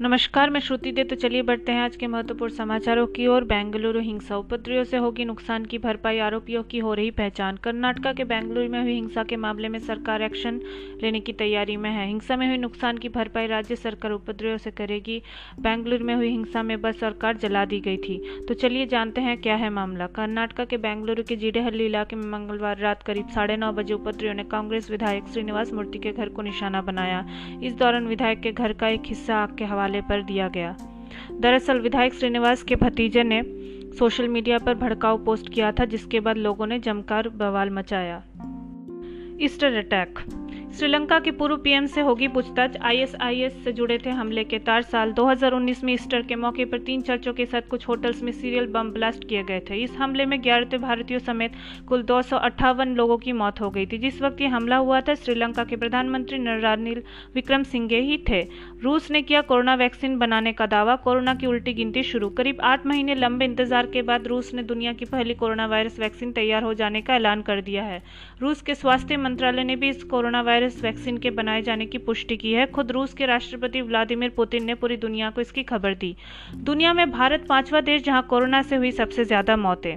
नमस्कार, मैं श्रुति दे तो चलिए बढ़ते हैं आज के महत्वपूर्ण समाचारों की ओर। बेंगलुरु हिंसा उपद्रवियों से होगी नुकसान की भरपाई। आरोपियों की हो रही पहचान। कर्नाटका के बेंगलुरु में हुई हिंसा के मामले में सरकार एक्शन लेने की तैयारी में है। हिंसा में हुई नुकसान की भरपाई राज्य सरकार उपद्रवियों से करेगी। बेंगलुरु में हुई हिंसा में बस और कार जला दी गई थी। तो चलिए जानते हैं क्या है मामला। कर्नाटका के बेंगलुरु के जीडेहल्ली इलाके में मंगलवार रात करीब साढ़े नौ बजे उपद्रवियों ने कांग्रेस विधायक श्रीनिवास मूर्ति के घर को निशाना बनाया। इस दौरान विधायक के घर का एक हिस्सा आग के हवाले हवाले पर दिया गया। दरअसल, विधायक श्रीनिवास के भतीजे ने सोशल मीडिया पर भड़काऊ पोस्ट किया था, जिसके बाद लोगों ने जमकर बवाल मचाया। ईस्टर अटैक श्रीलंका के पूर्व पीएम से होगी पूछताछ। आईएसआईएस से जुड़े थे हमले के तार साल 2019 में ईस्टर के मौके पर तीन चर्चों के साथ कुछ होटल्स में सीरियल बम ब्लास्ट किए गए थे। इस हमले में ग्यारह भारतीयों समेत कुल दो सौ अट्ठावन लोगों की मौत हो गई थी। जिस वक्त ये हमला हुआ था, श्रीलंका के प्रधानमंत्री रानिल विक्रम सिंघे ही थे। रूस ने किया कोरोना वैक्सीन बनाने का दावा। कोरोना की उल्टी गिनती शुरू। करीब आठ महीने लंबे इंतज़ार के बाद रूस ने दुनिया की पहली कोरोना वायरस वैक्सीन तैयार हो जाने का ऐलान कर दिया है। रूस के स्वास्थ्य मंत्रालय ने भी इस कोरोना वायरस वैक्सीन के बनाए जाने की पुष्टि की है। खुद रूस के राष्ट्रपति व्लादिमीर पुतिन ने पूरी दुनिया को इसकी खबर दी। दुनिया में भारत पांचवा देश जहाँ कोरोना से हुई सबसे ज़्यादा मौतें।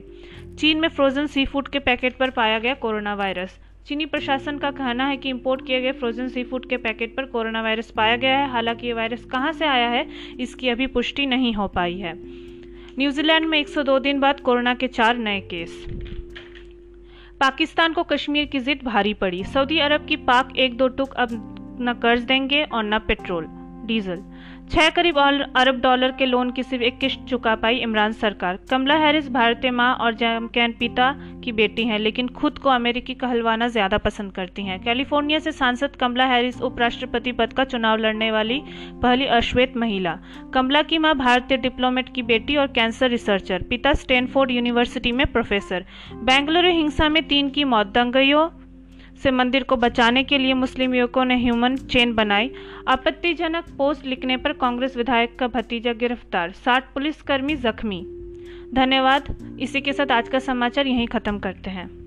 चीन में फ्रोजन सी फ़ूड के पैकेट पर पाया गया कोरोना वायरस। चीनी प्रशासन का कहना है कि इंपोर्ट किए गए फ्रोजन सी फ़ूड के पैकेट पर कोरोना वायरस पाया गया है। हालाँकि ये वायरस कहाँ से आया है, इसकी अभी पुष्टि नहीं हो पाई है। न्यूजीलैंड में 102 दिन बाद कोरोना के चार नए केस। पाकिस्तान को कश्मीर की जिद भारी पड़ी। सऊदी अरब की पाक एक दो टुक अब न कर्ज देंगे और न पेट्रोल। डीजल। छह करीब अरब डॉलर के लोन की सिर्फ़ एक किश्त चुका पाई इमरान सरकार। कमला हैरिस भारतीय माँ और जैमकैन पिता की बेटी हैं, लेकिन खुद को अमेरिकी कहलवाना ज़्यादा पसंद करती हैं। कैलिफ़ोर्निया से सांसद कमला हैरिस उपराष्ट्रपति पद का चुनाव लड़ने वाली पहली अश्वेत महिला। कमला की माँ भारतीय डिप्लोमेट की बेटी और कैंसर रिसर्चर। पिता स्टेनफोर्ड यूनिवर्सिटी में प्रोफेसर। बेंगलुरु हिंसा में तीन की मौत दंगइयों से मंदिर को बचाने के लिए मुस्लिम युवकों ने ह्यूमन चेन बनाई। आपत्तिजनक पोस्ट लिखने पर कांग्रेस विधायक का भतीजा गिरफ़्तार, साठ पुलिसकर्मी जख्मी। धन्यवाद, इसी के साथ आज का समाचार यहीं खत्म करते हैं।